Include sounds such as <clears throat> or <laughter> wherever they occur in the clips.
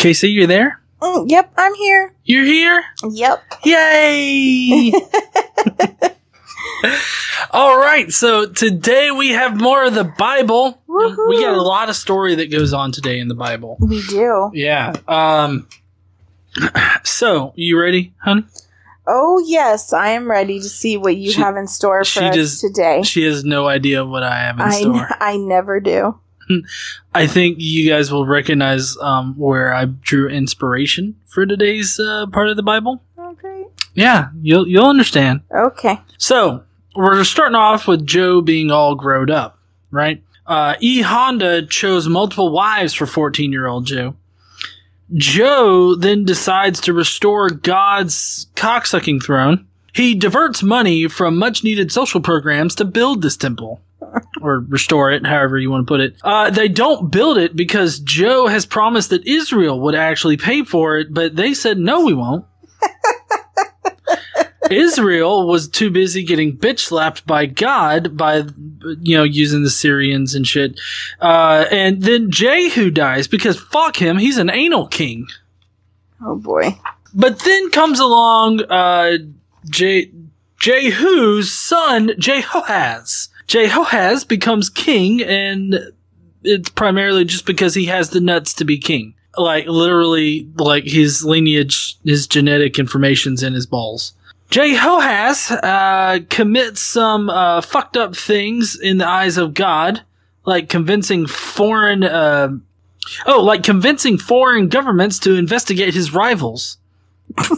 Casey, you're there? Mm, yep, I'm here. You're here? Yep. Yay! <laughs> All right, so today we have more of the Bible. Woohoo. We got a lot of story that goes on today in the Bible. We do. Yeah. Um <clears throat> so, you ready, honey? Oh yes, I am ready to see what you She- have in store for she us just- today. She has no idea what I have in I, store. I never do. <laughs> I think you guys will recognize um, where I drew inspiration for today's uh, part of the Bible. Okay. Yeah, you'll you'll understand. Okay. So we're starting off with Joe being all grown up, right? Uh, e Honda chose multiple wives for 14 year old Joe. Joe then decides to restore God's cocksucking throne. He diverts money from much needed social programs to build this temple. Or restore it, however you want to put it. Uh, they don't build it because Joe has promised that Israel would actually pay for it, but they said, no, we won't. <laughs> Israel was too busy getting bitch slapped by God by, you know, using the Syrians and shit. Uh, and then Jehu dies because fuck him, he's an anal king. Oh boy. But then comes along, uh, Je- Jehu's son, Jehoaz. Jehoaz becomes king and it's primarily just because he has the nuts to be king. Like literally, like his lineage, his genetic information's in his balls. Jehoaz uh, commits some uh, fucked up things in the eyes of God, like convincing foreign, uh, oh, like convincing foreign governments to investigate his rivals. <laughs>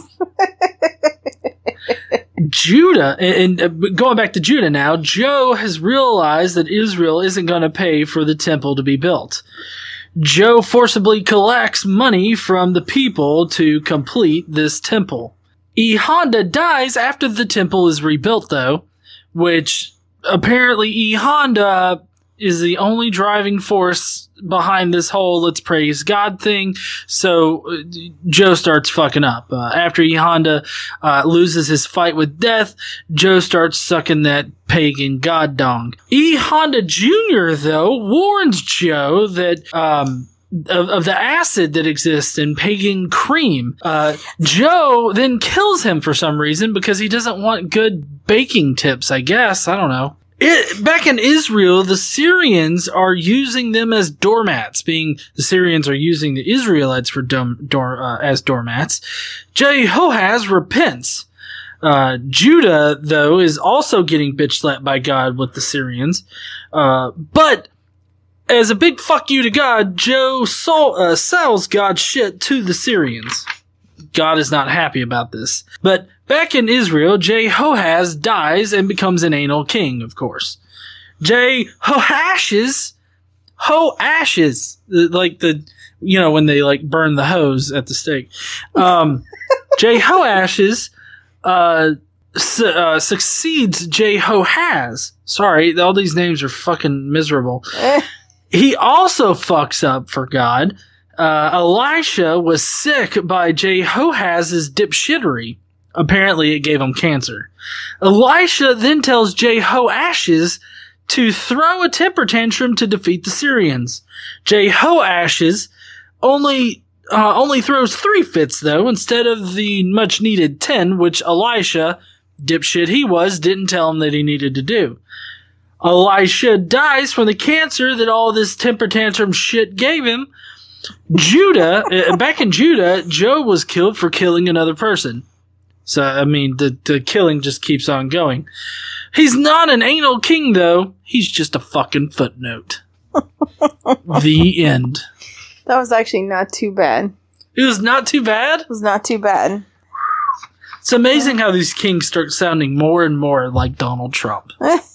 Judah, and, uh, going back to Judah now, Joe has realized that Israel isn't going to pay for the temple to be built. Joe forcibly collects money from the people to complete this temple. E Honda dies after the temple is rebuilt, though, which apparently E Honda is the only driving force behind this whole let's praise God thing. So uh, Joe starts fucking up. Uh, after E Honda uh, loses his fight with death, Joe starts sucking that pagan god dong. E Honda Jr., though, warns Joe that. Um, of, of the acid that exists in pagan cream. Uh, Joe then kills him for some reason because he doesn't want good baking tips, I guess. I don't know. It, back in Israel, the Syrians are using them as doormats, being the Syrians are using the Israelites for dom, door, uh, as doormats. Jehoahaz repents. Uh, Judah, though, is also getting bitch slapped by God with the Syrians. Uh, but as a big fuck you to God, Joe uh, sells God's shit to the Syrians. God is not happy about this. But back in Israel, Jehoaz dies and becomes an anal king, of course. Jehoashes, ho ashes, like the you know when they like burn the hose at the stake. Um, <laughs> Jehoash's uh, su- uh, succeeds Jehoaz. Sorry, all these names are fucking miserable. Eh, He also fucks up for God. Uh, Elisha was sick by Jehoaz's dipshittery. Apparently, it gave him cancer. Elisha then tells Jehoash's to throw a temper tantrum to defeat the Syrians. Jehoash's only uh, only throws three fits though, instead of the much needed ten, which Elisha, dipshit he was, didn't tell him that he needed to do. Elisha dies from the cancer that all this temper tantrum shit gave him. Judah, uh, back in Judah, Joe was killed for killing another person. So, I mean, the, the killing just keeps on going. He's not an anal king, though. He's just a fucking footnote. <laughs> the end. that was actually not too bad. It was not too bad. It was not too bad. It's amazing how these kings start sounding more and more like Donald Trump. <laughs>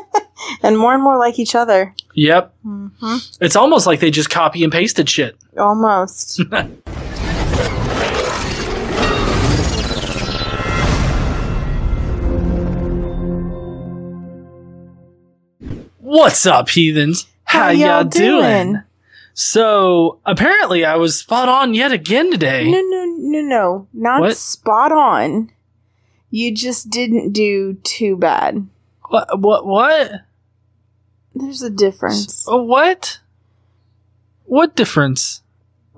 <laughs> And more and more like each other. Yep. hmm It's almost like they just copy and pasted shit. Almost. <laughs> What's up, heathens? How, y'all, doing? So, apparently, I was spot on yet again today. No, no, no, no. Not What? spot on. You just didn't do too bad. What? What? What? There's a difference. Uh, What? What difference?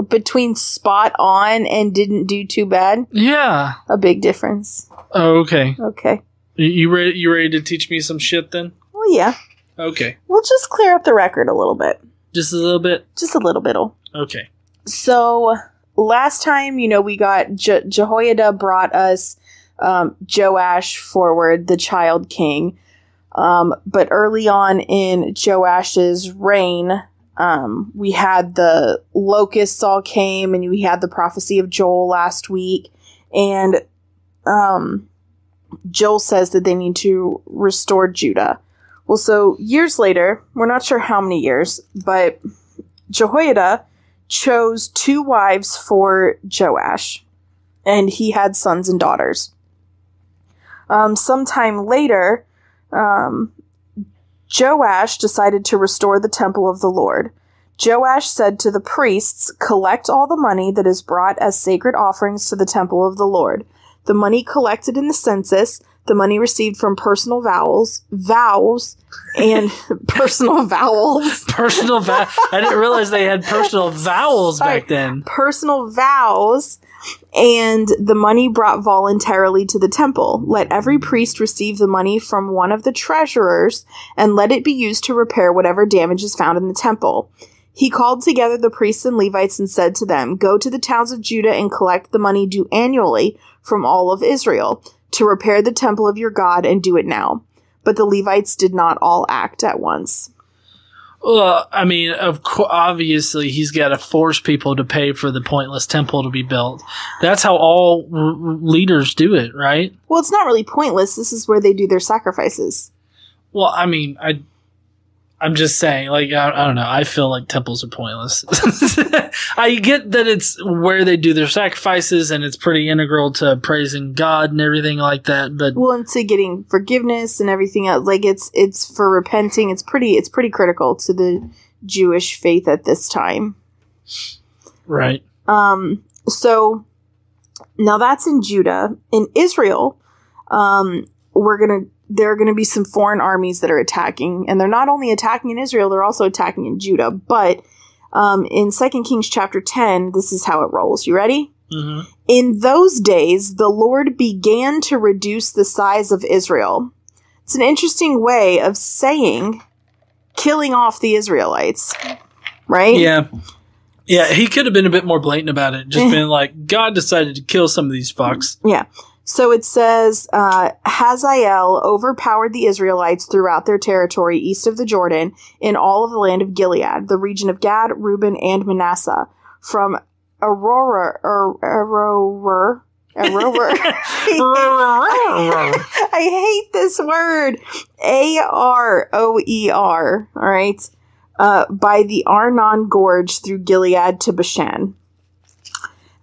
between spot on and didn't do too bad? Yeah. A big difference. Oh, okay. Okay. You- ready? You ready to teach me some shit then? Well, yeah. Okay. We'll just clear up the record a little bit. Just a little bit. Just a little bit'll. Okay. So last time, you know, we got Je- Jehoiada brought us um, Joash forward, the child king. Um, but early on in Joash's reign, um, we had the locusts all came, and we had the prophecy of Joel last week, and um, Joel says that they need to restore Judah. Well, so years later, we're not sure how many years, but Jehoiada chose two wives for Joash, and he had sons and daughters. Um, sometime later, um, Joash decided to restore the temple of the Lord. Joash said to the priests, Collect all the money that is brought as sacred offerings to the temple of the Lord. The money collected in the census, the money received from personal vows, vows, and <laughs> personal vowels. <laughs> Personal vow. I didn't realize they had personal vowels Sorry. back then. personal vows and the money brought voluntarily to the temple. Let every priest receive the money from one of the treasurers and let it be used to repair whatever damage is found in the temple. He called together the priests and Levites and said to them, Go to the towns of Judah and collect the money due annually from all of Israel to repair the temple of your God and do it now. But the Levites did not all act at once. Well, I mean, of course, obviously, he's got to force people to pay for the pointless temple to be built. That's how all r- leaders do it, right? Well, it's not really pointless. This is where they do their sacrifices. Well, I mean, I, I'm just saying, like, I, I don't know. I feel like temples are pointless. <laughs> I get that it's where they do their sacrifices and it's pretty integral to praising God and everything like that. But well into getting forgiveness and everything else like it's it's for repenting it's pretty it's pretty critical to the jewish faith at this time right, um so now that's in judah in israel um we're gonna there are gonna be some foreign armies that are attacking and they're not only attacking in israel they're also attacking in judah but um in second kings chapter 10 this is how it rolls you ready hmm in those days, the Lord began to reduce the size of Israel. It's an interesting way of saying killing off the Israelites, right? yeah, yeah. He could have been a bit more blatant about it. Just <laughs> been like, God decided to kill some of these fucks. Yeah. So it says uh, Hazael overpowered the Israelites throughout their territory east of the Jordan in all of the land of Gilead, the region of Gad, Reuben, and Manasseh, from Aurora, or Aurora, Aurora. <laughs> <laughs> I hate this word. A R O E R. All right. Uh, by the Arnon Gorge through Gilead to Bashan.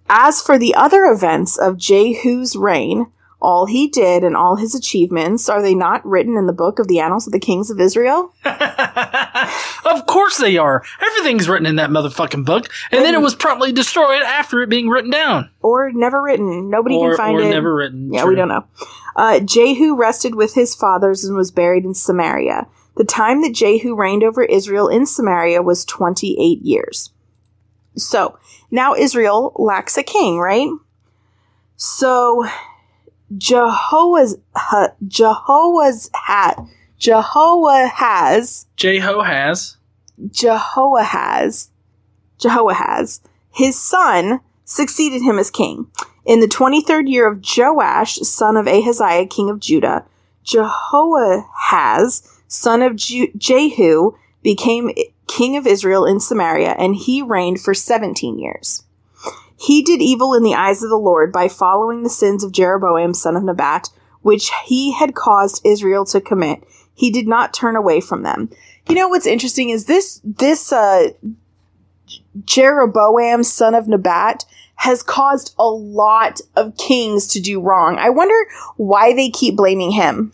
As for the other events of Jehu's reign, all he did and all his achievements, are they not written in the book of the annals of the kings of Israel? <laughs> of course they are. Everything's written in that motherfucking book, and then it was promptly destroyed after it being written down, Or never written? Nobody or, can find or it. Or never written. Yeah, True. we don't know. Uh, Jehu rested with his fathers and was buried in Samaria. The time that Jehu reigned over Israel in Samaria was 28 years. So, now Israel lacks a king, right? So, Jehovah's, Jehovah's hat, Jehoahaz, Jeho has. Jehoahaz, Jehoahaz, his son, succeeded him as king. In the 23rd year of Joash, son of Ahaziah, king of Judah, Jehoahaz, son of Jehu, became king of Israel in Samaria, and he reigned for 17 years. He did evil in the eyes of the Lord by following the sins of Jeroboam, son of Nebat, which he had caused Israel to commit. He did not turn away from them. You know what's interesting is this this uh Jeroboam son of Nebat has caused a lot of kings to do wrong. I wonder why they keep blaming him.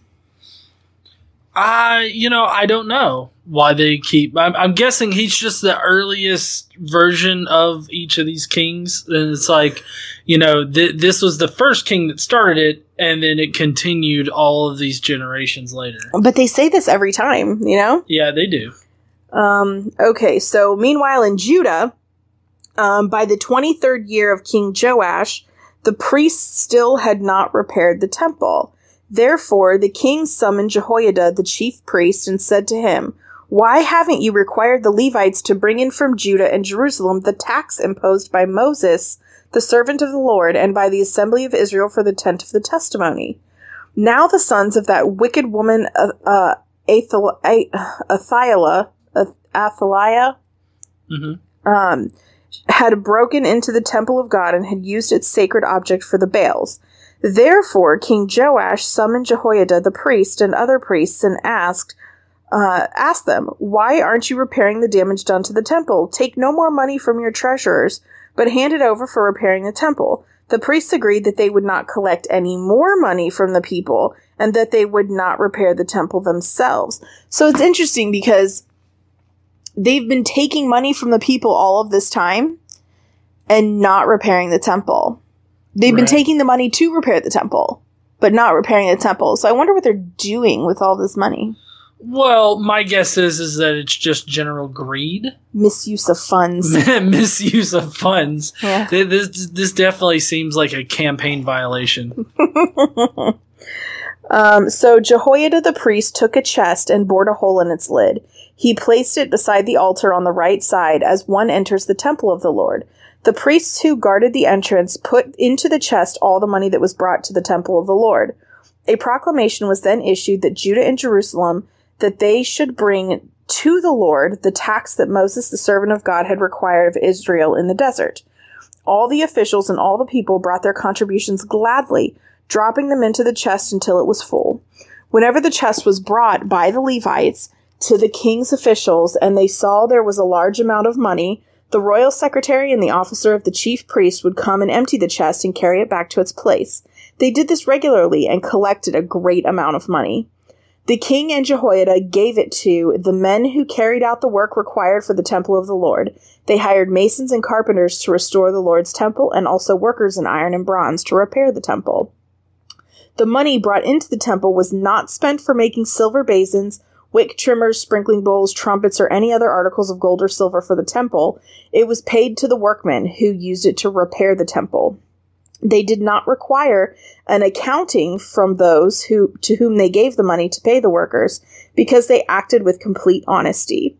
I, you know, I don't know why they keep. I'm, I'm guessing he's just the earliest version of each of these kings, and it's like, you know, th- this was the first king that started it, and then it continued all of these generations later. But they say this every time, you know? Yeah, they do. Um, okay, so meanwhile in Judah, Um, by the 23rd year of King Joash, the priests still had not repaired the temple. Therefore, the king summoned Jehoiada, the chief priest, and said to him, Why haven't you required the Levites to bring in from Judah and Jerusalem the tax imposed by Moses, the servant of the Lord, and by the assembly of Israel for the tent of the testimony? Now the sons of that wicked woman, uh, uh, Athal- Athaliah, Athaliah, Mm-hmm. um, had broken into the temple of God and had used its sacred object for the Baals. Therefore, King Joash summoned Jehoiada the priest and other priests and asked, uh, asked them, Why aren't you repairing the damage done to the temple? Take no more money from your treasurers, but hand it over for repairing the temple. The priests agreed that they would not collect any more money from the people and that they would not repair the temple themselves. So it's interesting because they've been taking money from the people all of this time and not repairing the temple. They've been Right. taking the money to repair the temple, but not repairing the temple. So I wonder what they're doing with all this money. Well, my guess is is that it's just general greed, Misuse of funds. <laughs> misuse of funds. yeah. This this definitely seems like a campaign violation. <laughs> Um, so Jehoiada the priest took a chest and bored a hole in its lid. He placed it beside the altar on the right side as one enters the temple of the Lord. The priests who guarded the entrance put into the chest all the money that was brought to the temple of the Lord. A proclamation was then issued that Judah and Jerusalem that they should bring to the Lord the tax that Moses the servant of God had required of Israel in the desert. All the officials and all the people brought their contributions gladly, dropping them into the chest until it was full. Whenever the chest was brought by the Levites to the king's officials and they saw there was a large amount of money, the royal secretary and the officer of the chief priest would come and empty the chest and carry it back to its place. They did this regularly and collected a great amount of money. The king and Jehoiada gave it to the men who carried out the work required for the temple of the Lord. They hired masons and carpenters to restore the Lord's temple and also workers in iron and bronze to repair the temple. The money brought into the temple was not spent for making silver basins, wick trimmers, sprinkling bowls, trumpets, or any other articles of gold or silver for the temple. It was paid to the workmen who used it to repair the temple. They did not require an accounting from those who to whom they gave the money to pay the workers because they acted with complete honesty.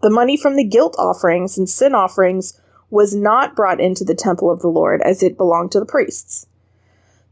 The money from the guilt offerings and sin offerings was not brought into the temple of the Lord as it belonged to the priests.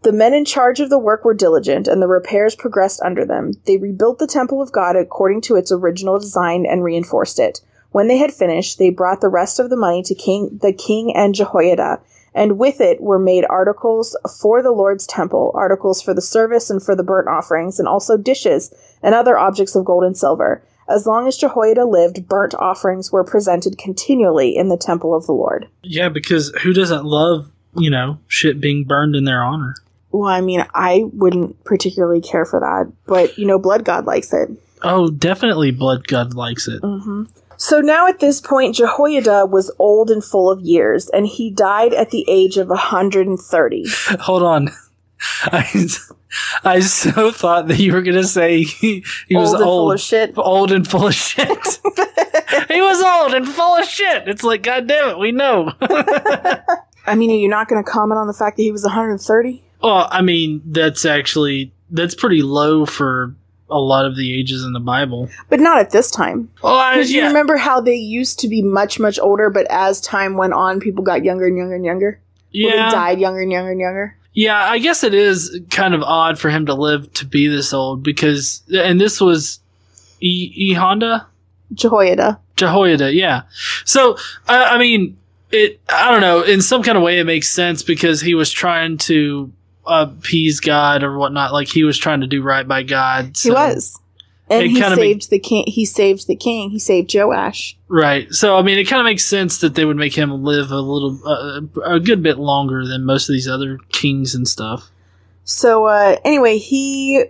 The men in charge of the work were diligent, and the repairs progressed under them. They rebuilt the temple of God according to its original design and reinforced it. When they had finished, they brought the rest of the money to king, the king and Jehoiada, and with it were made articles for the Lord's temple, articles for the service and for the burnt offerings, and also dishes and other objects of gold and silver. As long as Jehoiada lived, burnt offerings were presented continually in the temple of the Lord. Yeah, because who doesn't love you know shit being burned in their honor? Well, I mean, I wouldn't particularly care for that, but you know, Blood God likes it. Oh, definitely, Blood God likes it. hmm So now at this point, Jehoiada was old and full of years, and he died at the age of 130. <laughs> Hold on, I I so thought that you were gonna say he, he was old and full old, of shit. old and full of shit. <laughs> he was old and full of shit. It's like, God damn it, we know. <laughs> I mean, are you not going to comment on the fact that he was 130? Well, I mean, that's actually that's pretty low for a lot of the ages in the Bible. But not at this time. Well, I, Because you remember how they used to be much, much older, but as time went on, people got younger and younger and younger? Well, yeah, they died younger and younger and younger. yeah. I guess it is kind of odd for him to live to be this old because, and this was E, e Honda. Jehoiada. Jehoiada, yeah. So, I, I mean, it. I don't know. In some kind of way, it makes sense because he was trying to appease God or whatnot. Like he was trying to do right by God. He was. And It he saved the king. He saved the king. He saved Joash. right. So, I mean, it kind of makes sense that they would make him live a little, uh, a good bit longer than most of these other kings and stuff. So uh, anyway, he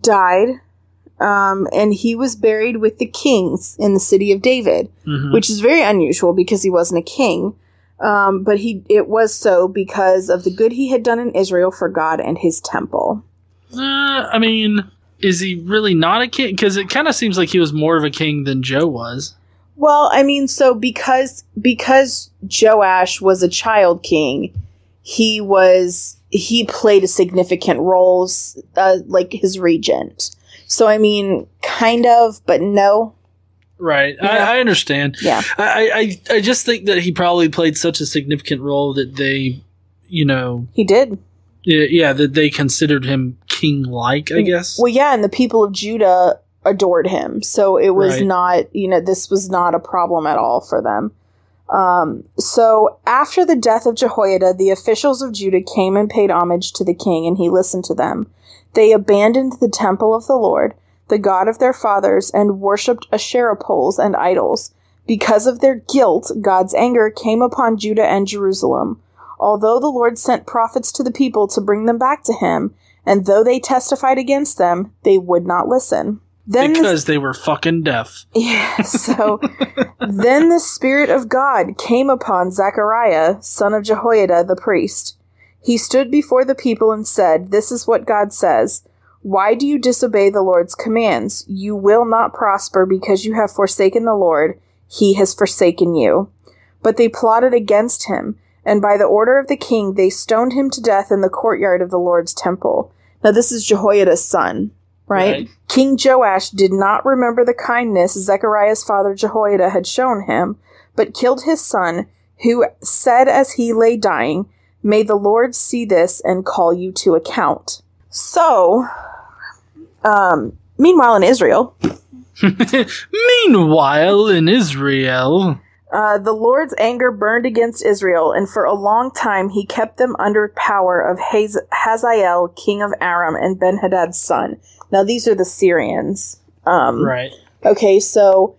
died, um, and he was buried with the kings in the city of David, Mhm. which is very unusual because he wasn't a king. Um, but he it was so because of the good he had done in Israel for God and His temple. Uh, I mean, is he really not a king? Because it kind of seems like he was more of a king than Joe was. Well, I mean, so because because Joash was a child king, he was he played a significant role, uh, like his regent. So I mean, kind of, but no. Right, Yeah. I, I understand. Yeah. I, I I just think that he probably played such a significant role that they, you know, He did. yeah, yeah that they considered him king like. I guess. Well, yeah, and the people of Judah adored him. So it was Right. not, you know, this was not a problem at all for them. Um, so after the death of Jehoiada, the officials of Judah came and paid homage to the king, and he listened to them. They abandoned the temple of the Lord, the God of their fathers, and worshipped Asherah poles and idols. Because of their guilt, God's anger came upon Judah and Jerusalem. Although the Lord sent prophets to the people to bring them back to him, and though they testified against them, they would not listen. Then the- because they were fucking deaf. <laughs> yeah, so then the Spirit of God came upon Zechariah, son of Jehoiada the priest. He stood before the people and said, This is what God says. Why do you disobey the Lord's commands? You will not prosper because you have forsaken the Lord. He has forsaken you. But they plotted against him, and by the order of the king, they stoned him to death in the courtyard of the Lord's temple. Now, this is Jehoiada's son, right? Right. King Joash did not remember the kindness Zechariah's father Jehoiada had shown him, but killed his son, who said as he lay dying, May the Lord see this and call you to account. So, um, meanwhile in Israel, <laughs> Meanwhile, in Israel, uh, the Lord's anger burned against Israel, and for a long time he kept them under power of Haz- Hazael, king of Aram, and Benhadad's son. Now these are the Syrians. Um, right? Okay, so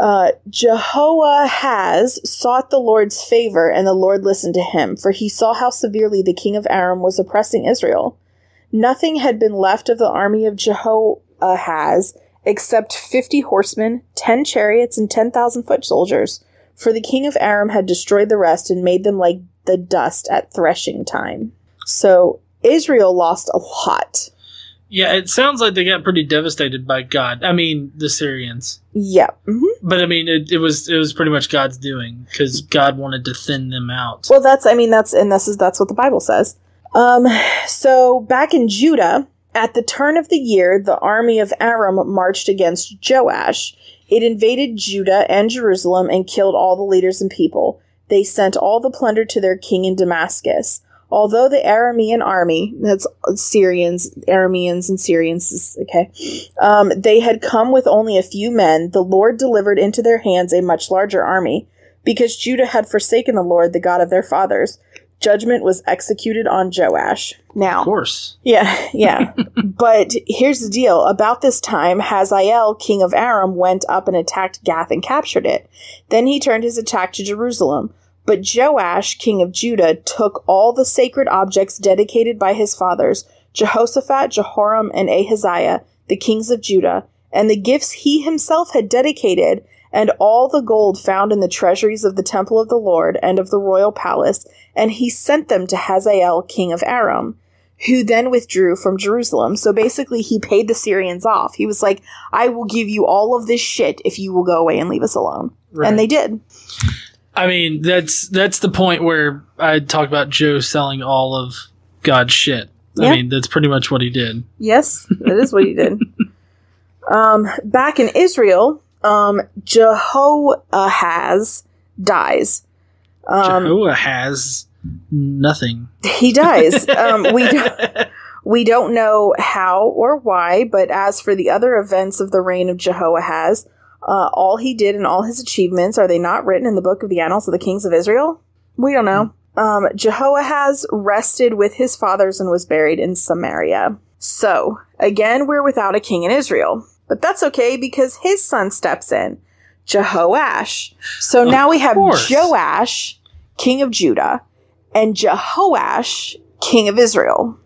uh, Jehoahaz sought the Lord's favor, and the Lord listened to him, for he saw how severely the king of Aram was oppressing Israel. Nothing had been left of the army of Jehoahaz except fifty horsemen, ten chariots, and ten thousand foot soldiers, for the king of Aram had destroyed the rest and made them like the dust at threshing time. So Israel lost a lot. Yeah, it sounds like they got pretty devastated by God. I mean, the Syrians. Yeah. hmm But I mean, it, it was it was pretty much God's doing because God wanted to thin them out. Well, that's I mean that's and this is that's what the Bible says. Um, so back in Judah, at the turn of the year, the army of Aram marched against Joash. It invaded Judah and Jerusalem and killed all the leaders and people. They sent all the plunder to their king in Damascus. Although the Aramean army, that's Syrians, Arameans and Syrians, okay, um, they had come with only a few men, the Lord delivered into their hands a much larger army. Because Judah had forsaken the Lord, the God of their fathers, judgment was executed on Joash. Now, Of course. yeah, yeah. <laughs> but here's the deal. About this time, Hazael, king of Aram, went up and attacked Gath and captured it. Then he turned his attack to Jerusalem. But Joash, king of Judah, took all the sacred objects dedicated by his fathers, Jehoshaphat, Jehoram, and Ahaziah, the kings of Judah, and the gifts he himself had dedicated, and all the gold found in the treasuries of the temple of the Lord and of the royal palace, and he sent them to Hazael, king of Aram who then withdrew from Jerusalem. So basically, he paid the Syrians off. He was like, I will give you all of this shit if you will go away and leave us alone. Right. And they did. I mean, that's that's the point where I talk about Joe selling all of God's shit. Yeah. I mean, that's pretty much what he did. Yes, that is what he did. <laughs> Um, back in Israel, um, Jehoahaz dies. Um, Jehovah has nothing. he dies. <laughs> Um, we don't, we don't know how or why, but as for the other events of the reign of Jehoahaz, uh, all he did and all his achievements are they not written in the book of the annals of the kings of Israel? We don't know. Um, Jehoahaz rested with his fathers and was buried in Samaria. So again, we're without a king in Israel, but that's okay because his son steps in, Jehoash. So Of now we have course. Joash, king of Judah, and Jehoash, king of Israel,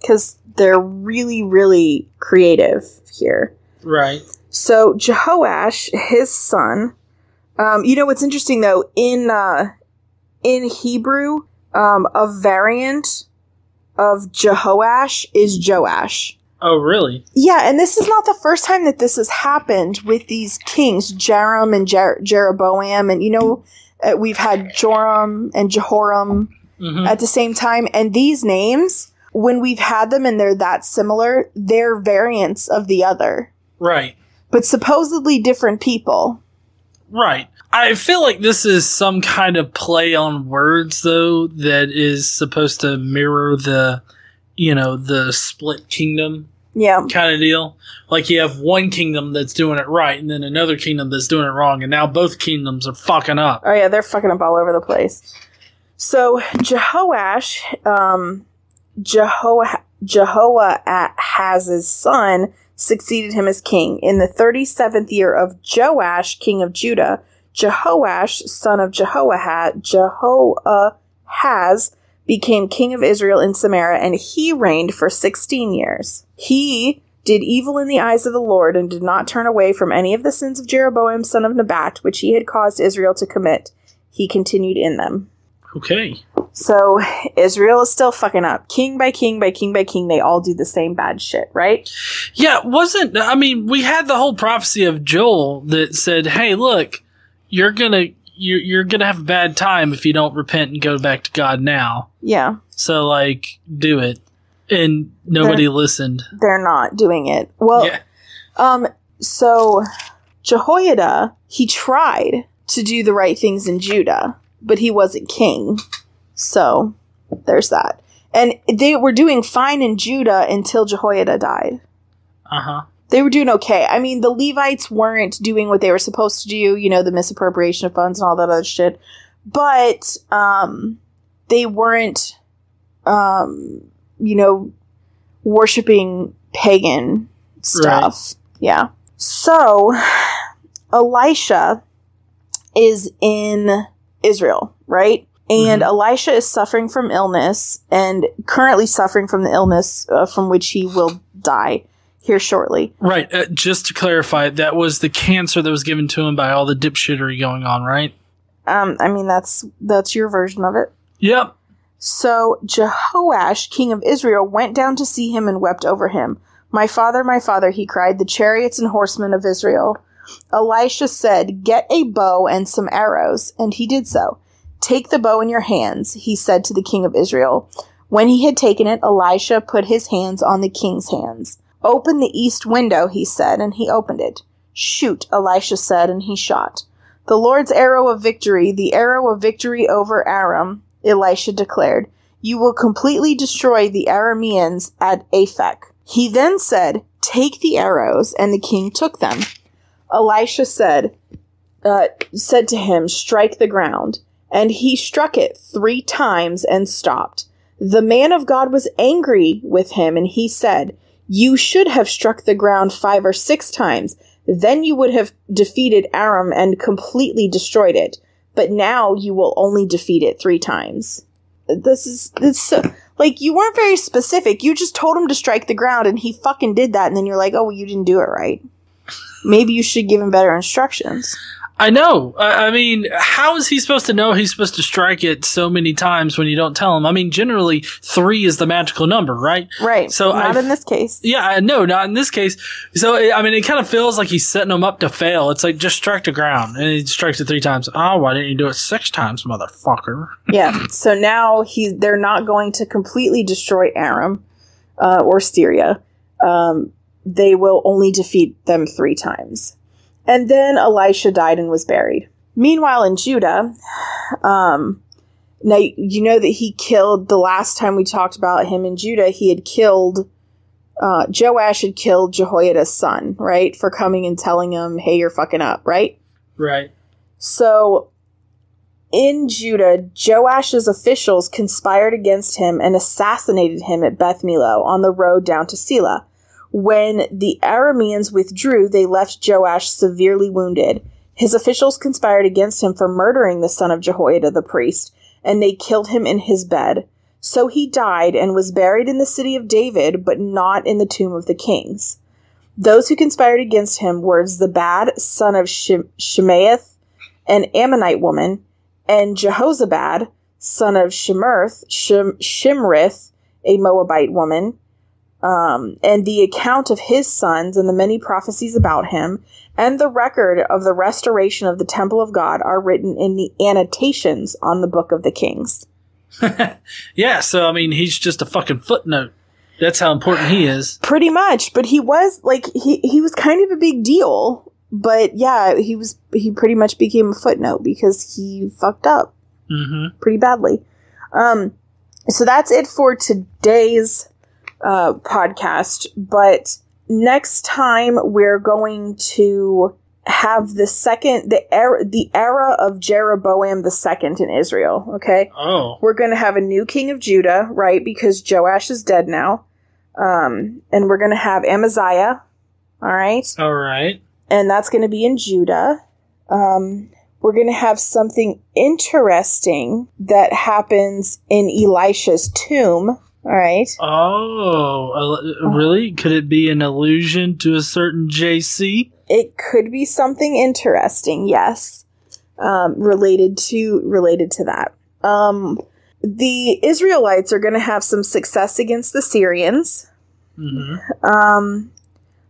because they're really, really creative here. right. So Jehoash, his son, um, you know what's interesting though in uh, in Hebrew, um, a variant of Jehoash is Joash. Oh, really? Yeah, and this is not the first time that this has happened with these kings, Jeram and Jer- Jeroboam, and you know, uh, we've had Joram and Jehoram hmm at the same time, and these names, when we've had them and they're that similar, they're variants of the other, Right. but supposedly different people. Right. I feel like this is some kind of play on words, though, that is supposed to mirror the, you know, the split kingdom Yeah, kind of deal. Like you have one kingdom that's doing it right, and then another kingdom that's doing it wrong, and now both kingdoms are fucking up. Oh yeah, they're fucking up all over the place. So Jehoash, um, Jeho Jehoahaz's son, succeeded him as king in the thirty-seventh year of Joash, king of Judah. Jehoash, son of Jehoahaz, Jehoahaz, became king of Israel in Samaria, and he reigned for sixteen years. He did evil in the eyes of the Lord, and did not turn away from any of the sins of Jeroboam, son of Nebat, which he had caused Israel to commit. He continued in them. Okay. So Israel is still fucking up. King by king by king by king, they all do the same bad shit, right? Yeah, wasn't I mean, we had the whole prophecy of Joel that said, "Hey, look, you're gonna you're you're gonna have a bad time if you don't repent and go back to God now." Yeah, So like, do it, and nobody listened. they're not doing it. Well, yeah, um, so Jehoiada, he tried to do the right things in Judah, but he wasn't king. So there's that. And they were doing fine in Judah until Jehoiada died. uh huh. they were doing okay. I mean, the Levites weren't doing what they were supposed to do, you know, the misappropriation of funds and all that other shit. But um they weren't um you know worshiping pagan stuff. Yeah. So Elisha is in Israel, right? And Elisha is suffering from illness and currently suffering from the illness uh, from which he will die here shortly. Right. Uh, just to clarify, that was the cancer that was given to him by all the dipshittery going on, right? Um, I mean that's that's your version of it. Yep. So Jehoash, king of Israel, went down to see him and wept over him. My father, my father, he cried, the chariots and horsemen of Israel. Elisha said, Get a bow and some arrows. And he did so. Take the bow in your hands, he said to the king of Israel. When he had taken it, Elisha put his hands on the king's hands. Open the east window, he said, and he opened it. Shoot, Elisha said, and he shot. The Lord's arrow of victory, the arrow of victory over Aram, Elisha declared, You will completely destroy the Arameans at Aphek. He then said, Take the arrows, and the king took them. Elisha said, uh, said to him, Strike the ground. And he struck it three times and stopped. The man of God was angry with him, and he said, You should have struck the ground five or six times. Then you would have defeated Aram and completely destroyed it. But now you will only defeat it three times. This is this so, like you weren't very specific. You just told him to strike the ground, and he fucking did that. And then you're like, "Oh, well, you didn't do it right." Maybe you should give him better instructions. I know. I, I mean, how is he supposed to know he's supposed to strike it so many times when you don't tell him? I mean, generally three is the magical number, right? Right. So not I've- in this case. Yeah, I no, not in this case. So I mean, it kind of feels like he's setting him up to fail. It's like just strike the ground, and he strikes it three times. Oh, why didn't you do it six times, motherfucker? <laughs> yeah. So now he's they're not going to completely destroy Aram uh, or Syria. Um, they will only defeat them three times. And then Elisha died and was buried. Meanwhile, in Judah, um, now you know that he killed the last time we talked about him in Judah. He had killed uh, Joash had killed Jehoiada's son, right, for coming and telling him, "Hey, you're fucking up," right? Right. So, in Judah, Joash's officials conspired against him and assassinated him at Beth Millo on the road down to Selah. When the Arameans withdrew, they left Joash severely wounded. His officials conspired against him for murdering the son of Jehoiada the priest, and they killed him in his bed. So he died and was buried in the city of David, but not in the tomb of the kings. Those who conspired against him were Zabad, son of Shem- Shemaeth, an Ammonite woman, and Jehozabad, son of Shemerth, Shem- Shimrith, a Moabite woman, um, and the account of his sons and the many prophecies about him, and the record of the restoration of the temple of God are written in the annotations on the book of the kings. <laughs> yeah, so I mean, he's just a fucking footnote. That's how important he is. Pretty much, but he was like he he was kind of a big deal. But yeah, he was he pretty much became a footnote because he fucked up Mm-hmm. pretty badly. Um, so that's it for today's uh, podcast. But next time we're going to have the second the era the era of Jeroboam the second in Israel. Okay, Oh, we're going to have a new king of Judah, right? Because Joash is dead now, um, and we're going to have Amaziah. All right, all right. and that's going to be in Judah. Um, we're going to have something interesting that happens in Elisha's tomb. All right. Oh, uh, really? Could it be an allusion to a certain JC? It could be something interesting, yes, um, related to related to that. Um, the Israelites are going to have some success against the Syrians. Mm-hmm. Um,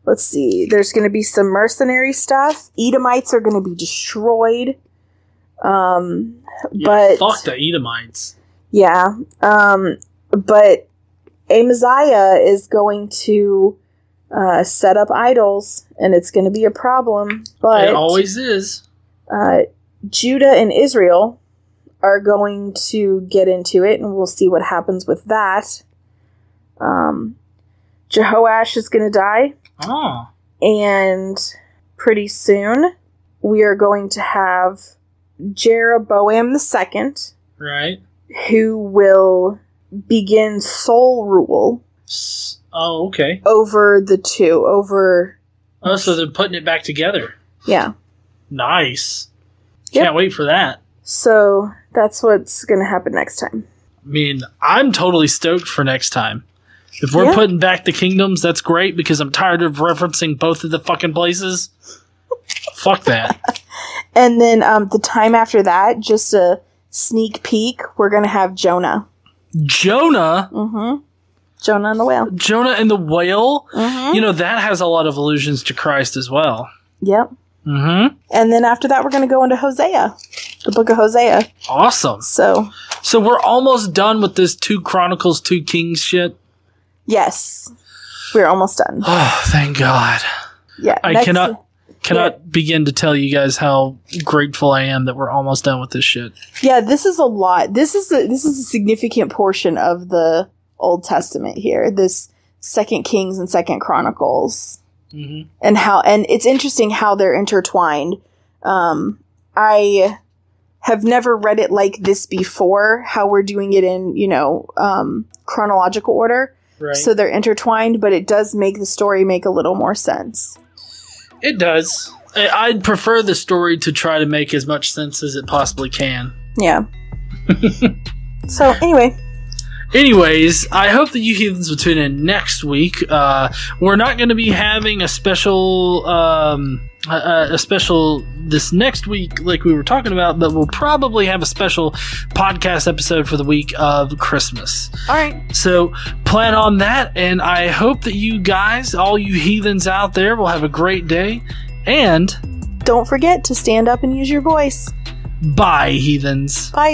let's see. There's going to be some mercenary stuff. Edomites are going to be destroyed. Um, but fuck the Edomites. yeah. Um, but Amaziah is going to uh, set up idols, and it's going to be a problem. But it always is. uh, Judah and Israel are going to get into it, and we'll see what happens with that. Um, Jehoash is going to die, Oh, and pretty soon we are going to have Jeroboam the second, right. who will begin sole rule Oh, okay. over the two. Over Oh, so they're putting it back together. yeah. Nice. Yep. Can't wait for that. So that's what's going to happen next time. I mean, I'm totally stoked for next time. If we're Yeah. putting back the kingdoms, that's great because I'm tired of referencing both of the fucking places. <laughs> Fuck that. And then um, the time after that, just a sneak peek, we're going to have Jonah. Jonah, Mm-hmm. Jonah and the whale. Jonah and the whale. Mm-hmm. You know that has a lot of allusions to Christ as well. Yep. Mm-hmm. And then after that, we're going to go into Hosea, the book of Hosea. Awesome. So, So we're almost done with this two Chronicles, two Kings shit. yes, we're almost done. <sighs> Oh, thank God. Yeah. I next- cannot cannot begin to tell you guys how grateful I am that we're almost done with this shit. Yeah, this is a lot. This is a, this is a significant portion of the Old Testament here. This Second Kings and Second Chronicles. Mm-hmm. and how and it's interesting how they're intertwined um i have never read it like this before how we're doing it in you know um chronological order Right. so they're intertwined but it does make the story make a little more sense it does. I'd prefer the story to try to make as much sense as it possibly can. yeah <laughs> so anyway Anyways, I hope that you heathens will tune in next week. Uh, we're not going to be having a special, um, a, a special this next week like we were talking about, but we'll probably have a special podcast episode for the week of Christmas. all right So plan on that, and I hope that you guys, all you heathens out there, will have a great day. And don't forget to stand up and use your voice bye, heathens. bye